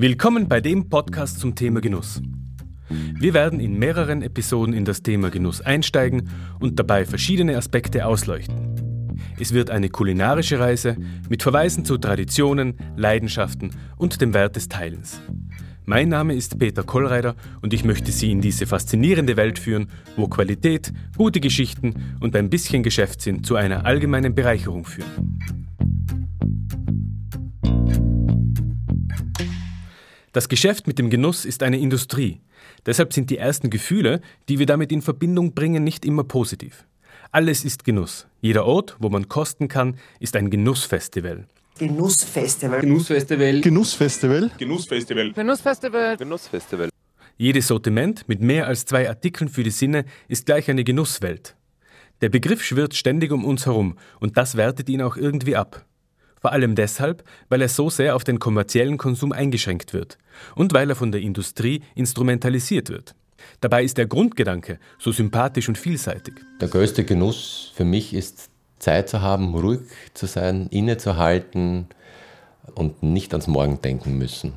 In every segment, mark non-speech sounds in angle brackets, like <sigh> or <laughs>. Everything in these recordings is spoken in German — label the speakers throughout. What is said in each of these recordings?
Speaker 1: Willkommen bei dem Podcast zum Thema Genuss. Wir werden in mehreren Episoden in das Thema Genuss einsteigen und dabei verschiedene Aspekte ausleuchten. Es wird eine kulinarische Reise mit Verweisen zu Traditionen, Leidenschaften und dem Wert des Teilens. Mein Name ist Peter Kollreider und ich möchte Sie in diese faszinierende Welt führen, wo Qualität, gute Geschichten und ein bisschen Geschäftssinn zu einer allgemeinen Bereicherung führen. Das Geschäft mit dem Genuss ist eine Industrie. Deshalb sind die ersten Gefühle, die wir damit in Verbindung bringen, nicht immer positiv. Alles ist Genuss. Jeder Ort, wo man kosten kann, ist ein Genussfestival.
Speaker 2: Genussfestival.
Speaker 3: Genussfestival.
Speaker 4: Genussfestival.
Speaker 3: Genussfestival.
Speaker 5: Genussfestival.
Speaker 3: Genussfestival.
Speaker 1: Jedes Sortiment mit mehr als zwei Artikeln für die Sinne ist gleich eine Genusswelt. Der Begriff schwirrt ständig um uns herum und das wertet ihn auch irgendwie ab. Vor allem deshalb, weil er so sehr auf den kommerziellen Konsum eingeschränkt wird und weil er von der Industrie instrumentalisiert wird. Dabei ist der Grundgedanke so sympathisch und vielseitig.
Speaker 6: Der größte Genuss für mich ist Zeit zu haben, ruhig zu sein, innezuhalten und nicht ans Morgen denken müssen.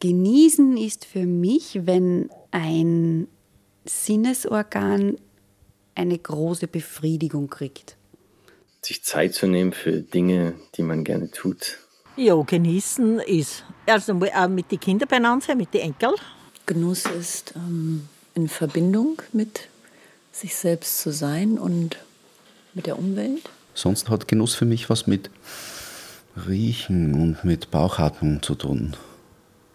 Speaker 7: Genießen ist für mich, wenn ein Sinnesorgan eine große Befriedigung kriegt
Speaker 8: sich Zeit zu nehmen für Dinge, die man gerne tut.
Speaker 9: Ja, genießen ist auch mit den Kindern beieinander sein, mit den Enkeln.
Speaker 10: Genuss ist ähm, in Verbindung mit sich selbst zu sein und mit der Umwelt.
Speaker 11: Sonst hat Genuss für mich was mit Riechen und mit Bauchatmung zu tun.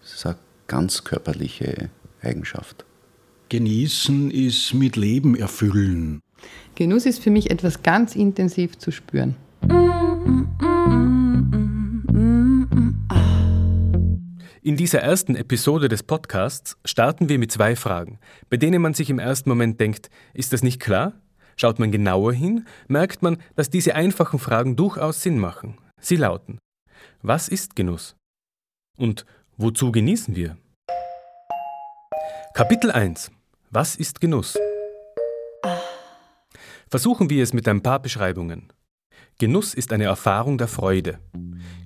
Speaker 11: Das ist eine ganz körperliche Eigenschaft.
Speaker 12: Genießen ist mit Leben erfüllen.
Speaker 13: Genuss ist für mich etwas ganz intensiv zu spüren.
Speaker 1: In dieser ersten Episode des Podcasts starten wir mit zwei Fragen, bei denen man sich im ersten Moment denkt, ist das nicht klar? Schaut man genauer hin, merkt man, dass diese einfachen Fragen durchaus Sinn machen. Sie lauten, was ist Genuss? Und wozu genießen wir? Kapitel 1. Was ist Genuss? Versuchen wir es mit ein paar Beschreibungen. Genuss ist eine Erfahrung der Freude.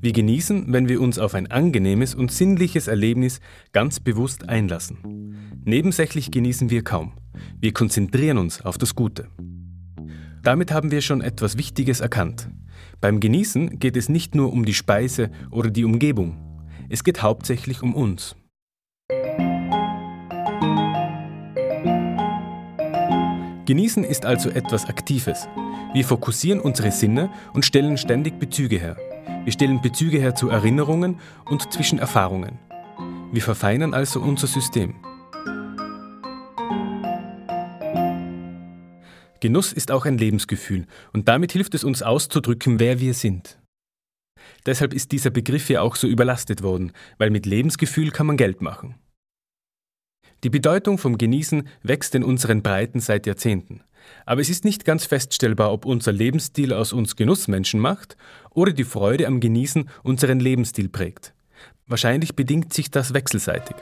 Speaker 1: Wir genießen, wenn wir uns auf ein angenehmes und sinnliches Erlebnis ganz bewusst einlassen. Nebensächlich genießen wir kaum. Wir konzentrieren uns auf das Gute. Damit haben wir schon etwas Wichtiges erkannt. Beim Genießen geht es nicht nur um die Speise oder die Umgebung. Es geht hauptsächlich um uns. Genießen ist also etwas Aktives. Wir fokussieren unsere Sinne und stellen ständig Bezüge her. Wir stellen Bezüge her zu Erinnerungen und zwischen Erfahrungen. Wir verfeinern also unser System. Genuss ist auch ein Lebensgefühl und damit hilft es uns auszudrücken, wer wir sind. Deshalb ist dieser Begriff ja auch so überlastet worden, weil mit Lebensgefühl kann man Geld machen. Die Bedeutung vom Genießen wächst in unseren Breiten seit Jahrzehnten. Aber es ist nicht ganz feststellbar, ob unser Lebensstil aus uns Genussmenschen macht oder die Freude am Genießen unseren Lebensstil prägt. Wahrscheinlich bedingt sich das wechselseitig.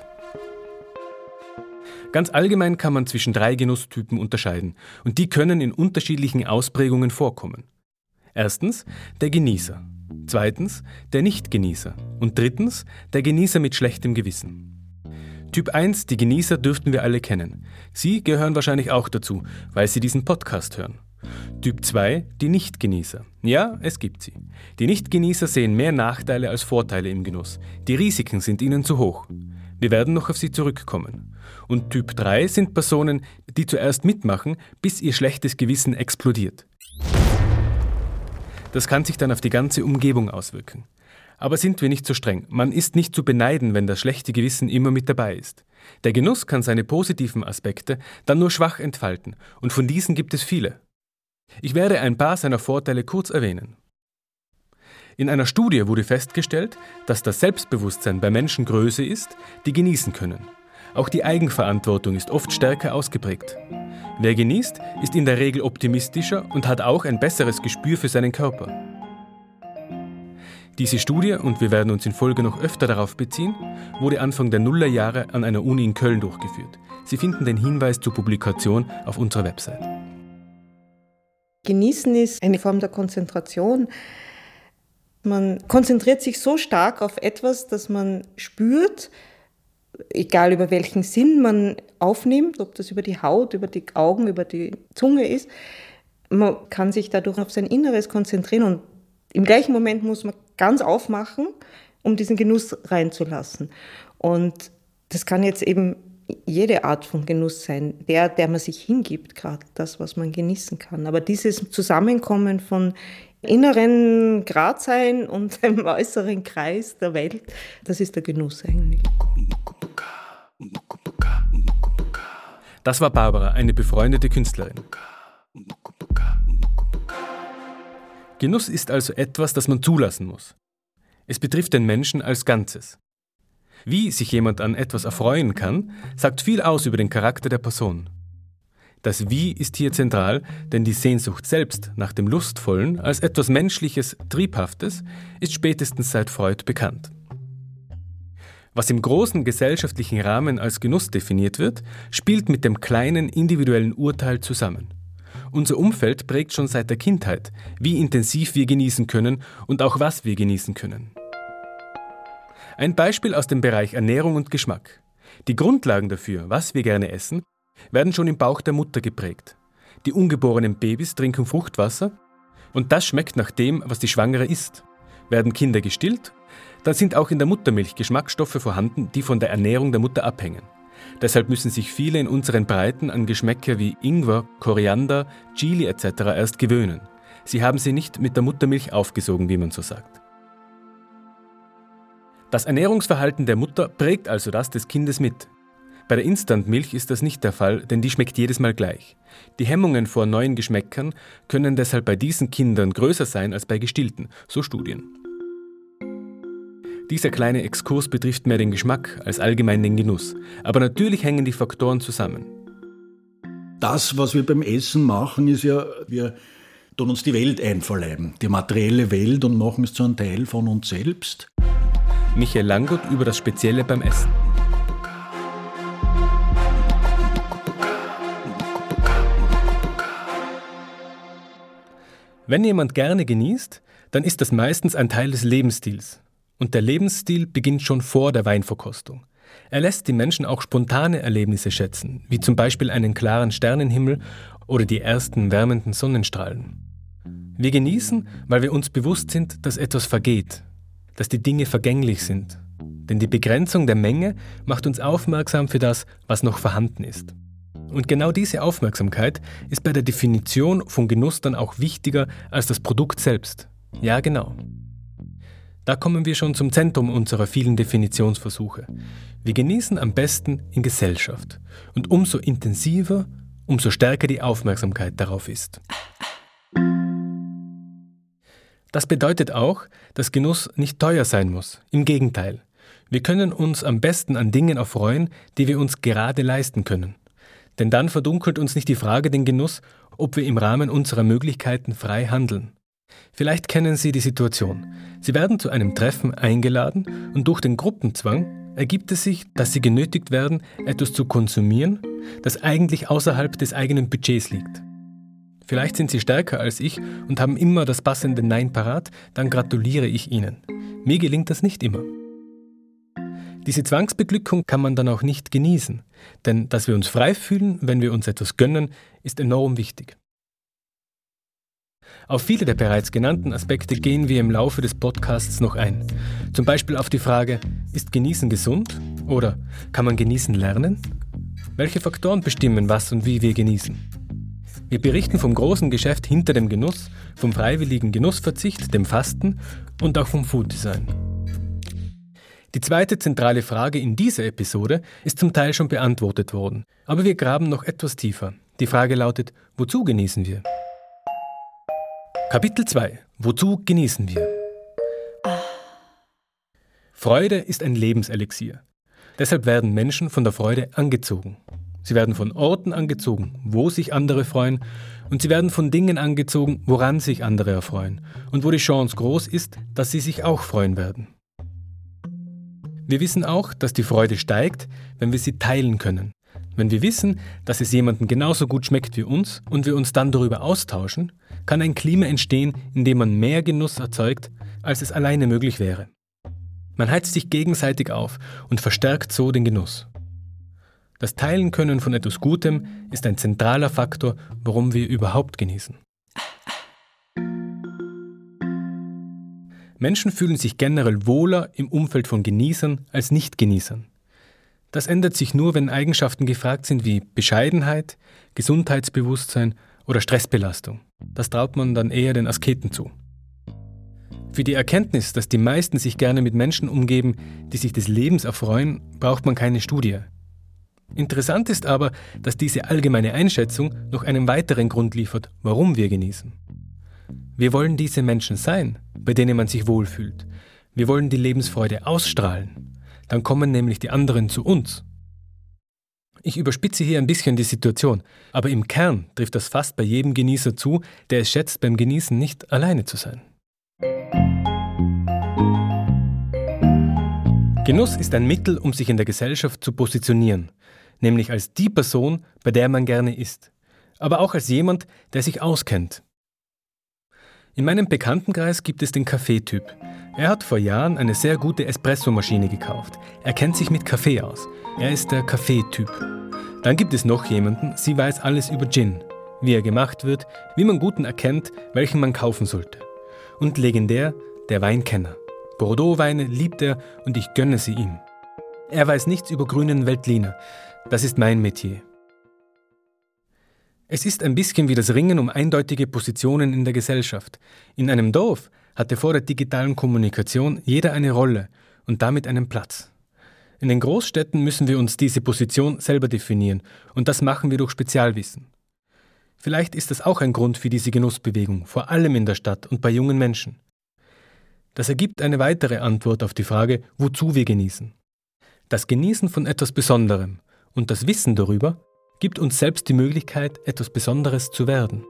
Speaker 1: Ganz allgemein kann man zwischen drei Genusstypen unterscheiden und die können in unterschiedlichen Ausprägungen vorkommen. Erstens der Genießer, zweitens der Nichtgenießer und drittens der Genießer mit schlechtem Gewissen. Typ 1, die Genießer dürften wir alle kennen. Sie gehören wahrscheinlich auch dazu, weil Sie diesen Podcast hören. Typ 2, die Nichtgenießer. Ja, es gibt sie. Die Nichtgenießer sehen mehr Nachteile als Vorteile im Genuss. Die Risiken sind ihnen zu hoch. Wir werden noch auf sie zurückkommen. Und Typ 3 sind Personen, die zuerst mitmachen, bis ihr schlechtes Gewissen explodiert. Das kann sich dann auf die ganze Umgebung auswirken. Aber sind wir nicht so streng. Man ist nicht zu beneiden, wenn das schlechte Gewissen immer mit dabei ist. Der Genuss kann seine positiven Aspekte dann nur schwach entfalten, und von diesen gibt es viele. Ich werde ein paar seiner Vorteile kurz erwähnen. In einer Studie wurde festgestellt, dass das Selbstbewusstsein bei Menschen Größe ist, die genießen können. Auch die Eigenverantwortung ist oft stärker ausgeprägt. Wer genießt, ist in der Regel optimistischer und hat auch ein besseres Gespür für seinen Körper. Diese Studie, und wir werden uns in Folge noch öfter darauf beziehen, wurde Anfang der Nullerjahre an einer Uni in Köln durchgeführt. Sie finden den Hinweis zur Publikation auf unserer Website.
Speaker 14: Genießen ist eine Form der Konzentration.
Speaker 2: Man konzentriert sich so stark auf etwas, das man spürt, egal über welchen Sinn man aufnimmt, ob das über die Haut, über die Augen, über die Zunge ist. Man kann sich dadurch auf sein Inneres konzentrieren und im gleichen Moment muss man ganz aufmachen, um diesen Genuss reinzulassen. Und das kann jetzt eben jede Art von Genuss sein, der, der man sich hingibt, gerade das, was man genießen kann. Aber dieses Zusammenkommen von inneren Gradsein und <laughs> dem äußeren Kreis der Welt, das ist der Genuss eigentlich.
Speaker 1: Das war Barbara, eine befreundete Künstlerin. Genuss ist also etwas, das man zulassen muss. Es betrifft den Menschen als Ganzes. Wie sich jemand an etwas erfreuen kann, sagt viel aus über den Charakter der Person. Das Wie ist hier zentral, denn die Sehnsucht selbst nach dem Lustvollen als etwas Menschliches, Triebhaftes ist spätestens seit Freud bekannt. Was im großen gesellschaftlichen Rahmen als Genuss definiert wird, spielt mit dem kleinen individuellen Urteil zusammen. Unser Umfeld prägt schon seit der Kindheit, wie intensiv wir genießen können und auch was wir genießen können. Ein Beispiel aus dem Bereich Ernährung und Geschmack. Die Grundlagen dafür, was wir gerne essen, werden schon im Bauch der Mutter geprägt. Die ungeborenen Babys trinken Fruchtwasser und das schmeckt nach dem, was die Schwangere isst. Werden Kinder gestillt, dann sind auch in der Muttermilch Geschmacksstoffe vorhanden, die von der Ernährung der Mutter abhängen. Deshalb müssen sich viele in unseren Breiten an Geschmäcker wie Ingwer, Koriander, Chili etc. erst gewöhnen. Sie haben sie nicht mit der Muttermilch aufgesogen, wie man so sagt. Das Ernährungsverhalten der Mutter prägt also das des Kindes mit. Bei der Instantmilch ist das nicht der Fall, denn die schmeckt jedes Mal gleich. Die Hemmungen vor neuen Geschmäckern können deshalb bei diesen Kindern größer sein als bei gestillten, so Studien. Dieser kleine Exkurs betrifft mehr den Geschmack als allgemein den Genuss, aber natürlich hängen die Faktoren zusammen.
Speaker 12: Das, was wir beim Essen machen, ist ja, wir tun uns die Welt einverleiben, die materielle Welt und machen es zu einem Teil von uns selbst.
Speaker 1: Michael Langott über das Spezielle beim Essen. Wenn jemand gerne genießt, dann ist das meistens ein Teil des Lebensstils. Und der Lebensstil beginnt schon vor der Weinverkostung. Er lässt die Menschen auch spontane Erlebnisse schätzen, wie zum Beispiel einen klaren Sternenhimmel oder die ersten wärmenden Sonnenstrahlen. Wir genießen, weil wir uns bewusst sind, dass etwas vergeht, dass die Dinge vergänglich sind. Denn die Begrenzung der Menge macht uns aufmerksam für das, was noch vorhanden ist. Und genau diese Aufmerksamkeit ist bei der Definition von Genuss dann auch wichtiger als das Produkt selbst. Ja, genau. Da kommen wir schon zum Zentrum unserer vielen Definitionsversuche. Wir genießen am besten in Gesellschaft. Und umso intensiver, umso stärker die Aufmerksamkeit darauf ist. Das bedeutet auch, dass Genuss nicht teuer sein muss. Im Gegenteil. Wir können uns am besten an Dingen erfreuen, die wir uns gerade leisten können. Denn dann verdunkelt uns nicht die Frage den Genuss, ob wir im Rahmen unserer Möglichkeiten frei handeln. Vielleicht kennen Sie die Situation. Sie werden zu einem Treffen eingeladen und durch den Gruppenzwang ergibt es sich, dass Sie genötigt werden, etwas zu konsumieren, das eigentlich außerhalb des eigenen Budgets liegt. Vielleicht sind Sie stärker als ich und haben immer das passende Nein parat, dann gratuliere ich Ihnen. Mir gelingt das nicht immer. Diese Zwangsbeglückung kann man dann auch nicht genießen, denn dass wir uns frei fühlen, wenn wir uns etwas gönnen, ist enorm wichtig. Auf viele der bereits genannten Aspekte gehen wir im Laufe des Podcasts noch ein. Zum Beispiel auf die Frage, ist Genießen gesund? Oder kann man Genießen lernen? Welche Faktoren bestimmen, was und wie wir genießen? Wir berichten vom großen Geschäft hinter dem Genuss, vom freiwilligen Genussverzicht, dem Fasten und auch vom Food Design. Die zweite zentrale Frage in dieser Episode ist zum Teil schon beantwortet worden, aber wir graben noch etwas tiefer. Die Frage lautet, wozu genießen wir? Kapitel 2. Wozu genießen wir? Freude ist ein Lebenselixier. Deshalb werden Menschen von der Freude angezogen. Sie werden von Orten angezogen, wo sich andere freuen, und sie werden von Dingen angezogen, woran sich andere erfreuen, und wo die Chance groß ist, dass sie sich auch freuen werden. Wir wissen auch, dass die Freude steigt, wenn wir sie teilen können. Wenn wir wissen, dass es jemandem genauso gut schmeckt wie uns und wir uns dann darüber austauschen, kann ein Klima entstehen, in dem man mehr Genuss erzeugt, als es alleine möglich wäre. Man heizt sich gegenseitig auf und verstärkt so den Genuss. Das Teilen können von etwas Gutem ist ein zentraler Faktor, warum wir überhaupt genießen. Menschen fühlen sich generell wohler im Umfeld von Genießern als Nicht-Genießern. Das ändert sich nur, wenn Eigenschaften gefragt sind wie Bescheidenheit, Gesundheitsbewusstsein oder Stressbelastung. Das traut man dann eher den Asketen zu. Für die Erkenntnis, dass die meisten sich gerne mit Menschen umgeben, die sich des Lebens erfreuen, braucht man keine Studie. Interessant ist aber, dass diese allgemeine Einschätzung noch einen weiteren Grund liefert, warum wir genießen. Wir wollen diese Menschen sein, bei denen man sich wohlfühlt. Wir wollen die Lebensfreude ausstrahlen. Dann kommen nämlich die anderen zu uns. Ich überspitze hier ein bisschen die Situation, aber im Kern trifft das fast bei jedem Genießer zu, der es schätzt, beim Genießen nicht alleine zu sein. Genuss ist ein Mittel, um sich in der Gesellschaft zu positionieren, nämlich als die Person, bei der man gerne ist, aber auch als jemand, der sich auskennt. In meinem Bekanntenkreis gibt es den Kaffeetyp. Er hat vor Jahren eine sehr gute Espressomaschine gekauft. Er kennt sich mit Kaffee aus. Er ist der Kaffeetyp. Dann gibt es noch jemanden, sie weiß alles über Gin, wie er gemacht wird, wie man guten erkennt, welchen man kaufen sollte. Und legendär, der Weinkenner. Bordeaux-Weine liebt er und ich gönne sie ihm. Er weiß nichts über grünen Veltliner. Das ist mein Metier. Es ist ein bisschen wie das Ringen um eindeutige Positionen in der Gesellschaft. In einem Dorf hatte vor der digitalen Kommunikation jeder eine Rolle und damit einen Platz. In den Großstädten müssen wir uns diese Position selber definieren und das machen wir durch Spezialwissen. Vielleicht ist das auch ein Grund für diese Genussbewegung, vor allem in der Stadt und bei jungen Menschen. Das ergibt eine weitere Antwort auf die Frage, wozu wir genießen. Das Genießen von etwas Besonderem und das Wissen darüber gibt uns selbst die Möglichkeit, etwas Besonderes zu werden.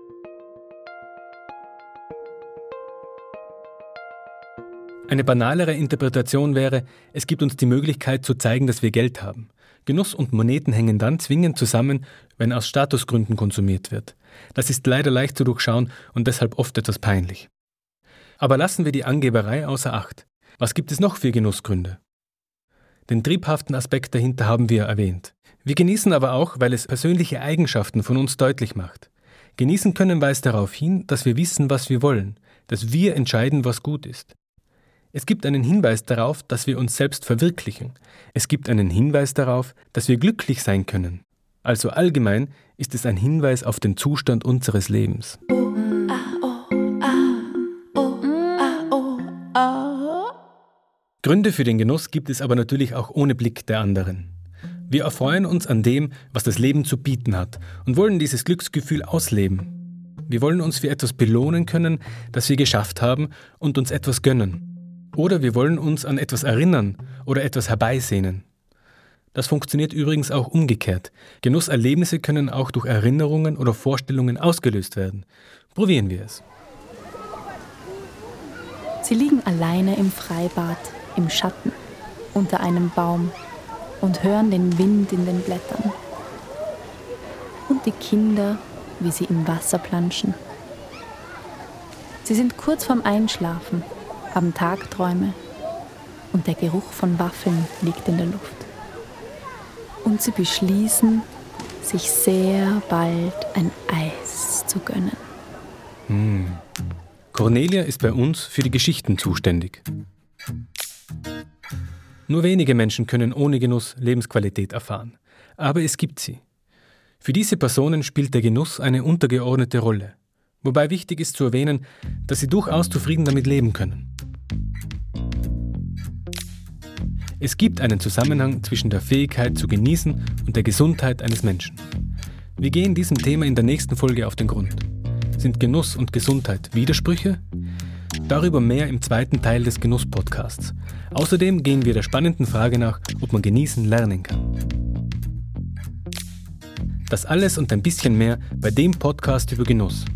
Speaker 1: Eine banalere Interpretation wäre, es gibt uns die Möglichkeit zu zeigen, dass wir Geld haben. Genuss und Moneten hängen dann zwingend zusammen, wenn aus Statusgründen konsumiert wird. Das ist leider leicht zu durchschauen und deshalb oft etwas peinlich. Aber lassen wir die Angeberei außer Acht. Was gibt es noch für Genussgründe? Den triebhaften Aspekt dahinter haben wir erwähnt. Wir genießen aber auch, weil es persönliche Eigenschaften von uns deutlich macht. Genießen können weist darauf hin, dass wir wissen, was wir wollen, dass wir entscheiden, was gut ist. Es gibt einen Hinweis darauf, dass wir uns selbst verwirklichen. Es gibt einen Hinweis darauf, dass wir glücklich sein können. Also allgemein ist es ein Hinweis auf den Zustand unseres Lebens. Gründe für den Genuss gibt es aber natürlich auch ohne Blick der anderen. Wir erfreuen uns an dem, was das Leben zu bieten hat und wollen dieses Glücksgefühl ausleben. Wir wollen uns für etwas belohnen können, das wir geschafft haben und uns etwas gönnen. Oder wir wollen uns an etwas erinnern oder etwas herbeisehnen. Das funktioniert übrigens auch umgekehrt. Genusserlebnisse können auch durch Erinnerungen oder Vorstellungen ausgelöst werden. Probieren wir es.
Speaker 3: Sie liegen alleine im Freibad, im Schatten, unter einem Baum und hören den Wind in den Blättern. Und die Kinder, wie sie im Wasser planschen. Sie sind kurz vorm Einschlafen, haben Tagträume und der Geruch von Waffeln liegt in der Luft. Und sie beschließen, sich sehr bald ein Eis zu gönnen.
Speaker 1: Hm. Cornelia ist bei uns für die Geschichten zuständig. Nur wenige Menschen können ohne Genuss Lebensqualität erfahren. Aber es gibt sie. Für diese Personen spielt der Genuss eine untergeordnete Rolle. Wobei wichtig ist zu erwähnen, dass sie durchaus zufrieden damit leben können. Es gibt einen Zusammenhang zwischen der Fähigkeit zu genießen und der Gesundheit eines Menschen. Wir gehen diesem Thema in der nächsten Folge auf den Grund. Sind Genuss und Gesundheit Widersprüche? Darüber mehr im zweiten Teil des Genuss-Podcasts. Außerdem gehen wir der spannenden Frage nach, ob man genießen lernen kann. Das alles und ein bisschen mehr bei dem Podcast über Genuss.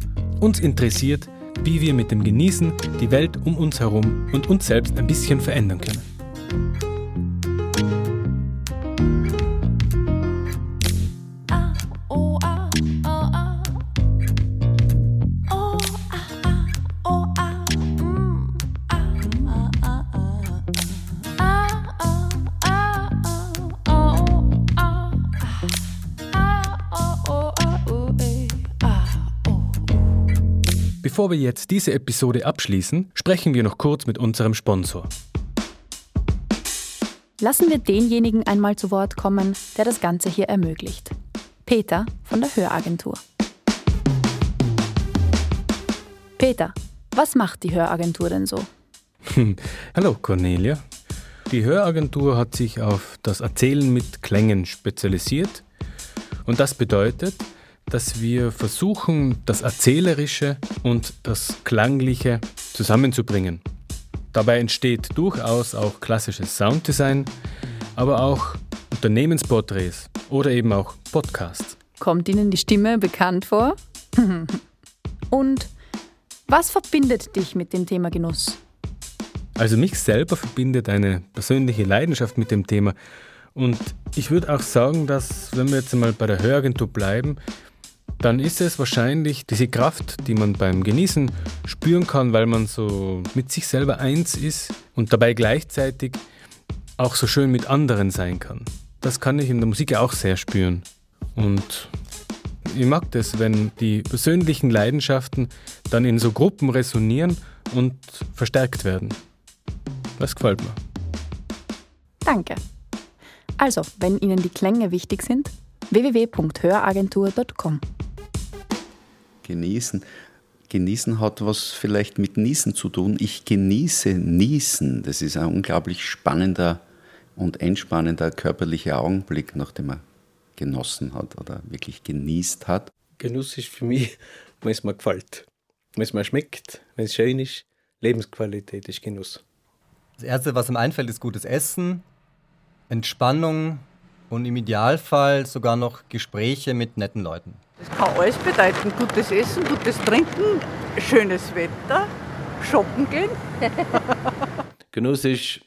Speaker 1: Uns interessiert, wie wir mit dem Genießen die Welt um uns herum und uns selbst ein bisschen verändern können. Bevor wir jetzt diese Episode abschließen, sprechen wir noch kurz mit unserem Sponsor.
Speaker 3: Lassen wir denjenigen einmal zu Wort kommen, der das Ganze hier ermöglicht. Peter von der Höragentur. Peter, was macht die Höragentur denn so?
Speaker 1: Hallo Cornelia. Die Höragentur hat sich auf das Erzählen mit Klängen spezialisiert. Und das bedeutet, dass wir versuchen, das Erzählerische und das Klangliche zusammenzubringen. Dabei entsteht durchaus auch klassisches Sounddesign, aber auch Unternehmensporträts oder eben auch Podcasts.
Speaker 3: Kommt Ihnen die Stimme bekannt vor? <laughs> Und was verbindet dich mit dem Thema Genuss?
Speaker 1: Also mich selber verbindet eine persönliche Leidenschaft mit dem Thema. Und ich würde auch sagen, dass, wenn wir jetzt einmal bei der Höragentur bleiben, dann ist es wahrscheinlich diese Kraft, die man beim Genießen spüren kann, weil man so mit sich selber eins ist und dabei gleichzeitig auch so schön mit anderen sein kann. Das kann ich in der Musik auch sehr spüren. Und ich mag das, wenn die persönlichen Leidenschaften dann in so Gruppen resonieren und verstärkt werden. Das gefällt mir.
Speaker 3: Danke. Also, wenn Ihnen die Klänge wichtig sind, www.höragentur.com.
Speaker 11: Genießen. Genießen hat was vielleicht mit Niesen zu tun. Ich genieße Niesen. Das ist ein unglaublich spannender und entspannender körperlicher Augenblick, nachdem er genossen hat oder wirklich genießt hat.
Speaker 4: Genuss ist für mich, <laughs> wenn es mir gefällt. Wenn es mir schmeckt, wenn es schön ist. Lebensqualität ist Genuss.
Speaker 5: Das Erste, was mir einfällt, ist gutes Essen, Entspannung und im Idealfall sogar noch Gespräche mit netten Leuten.
Speaker 14: Das kann alles bedeuten. Gutes Essen, gutes Trinken, schönes Wetter, shoppen gehen. <laughs>
Speaker 15: Genuss ist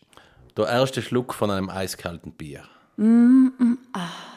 Speaker 15: der erste Schluck von einem eiskalten Bier.
Speaker 3: Mm, mm, ah.